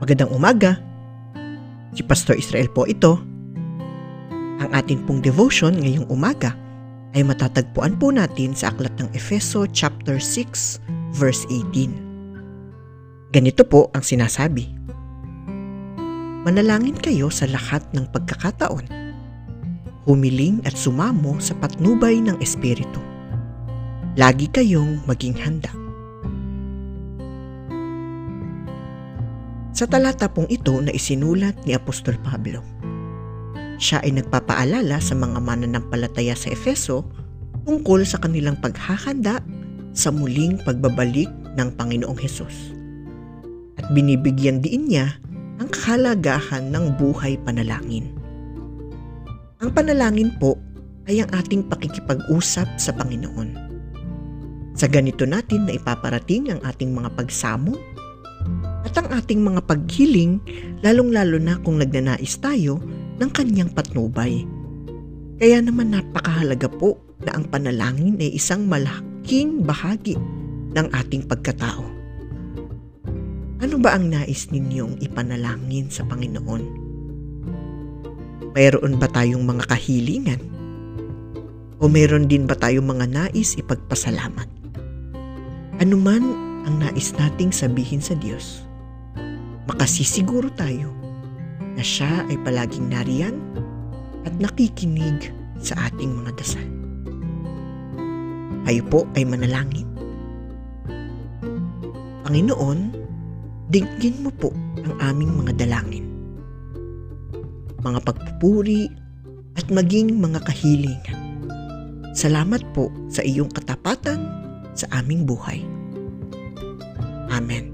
Magandang umaga. Si Pastor Israel po ito. Ang atin pong devotion ngayong umaga ay matatagpuan po natin sa aklat ng Efeso chapter 6 verse 18. Ganito po ang sinasabi. Manalangin kayo sa lahat ng pagkakataon. Humiling at sumamo sa patnubay ng Espiritu. Lagi kayong maging handa. Sa talata pong ito na isinulat ni Apostol Pablo, siya ay nagpapaalala sa mga mananampalataya sa Efeso tungkol sa kanilang paghahanda sa muling pagbabalik ng Panginoong Hesus. At binibigyan din niya ang kahalagahan ng buhay panalangin. Ang panalangin po ay ang ating pakikipag-usap sa Panginoon. Sa ganito natin na ipaparating ang ating mga pagsamo at ang ating mga paghiling lalong-lalo na kung nagnanais tayo ng kanyang patnubay. Kaya naman napakahalaga po na ang panalangin ay isang malaking bahagi ng ating pagkatao. Ano ba ang nais ninyong ipanalangin sa Panginoon? Mayroon ba tayong mga kahilingan? O mayroon din ba tayong mga nais ipagpasalamat? Ano man ang nais nating sabihin sa Diyos, makasisiguro tayo na siya ay palaging nariyan at nakikinig sa ating mga dasal. Tayo po ay manalangin. Panginoon, digin mo po ang aming mga dalangin, mga pagpupuri at maging mga kahilingan. Salamat po sa iyong katapatan sa aming buhay. Amen.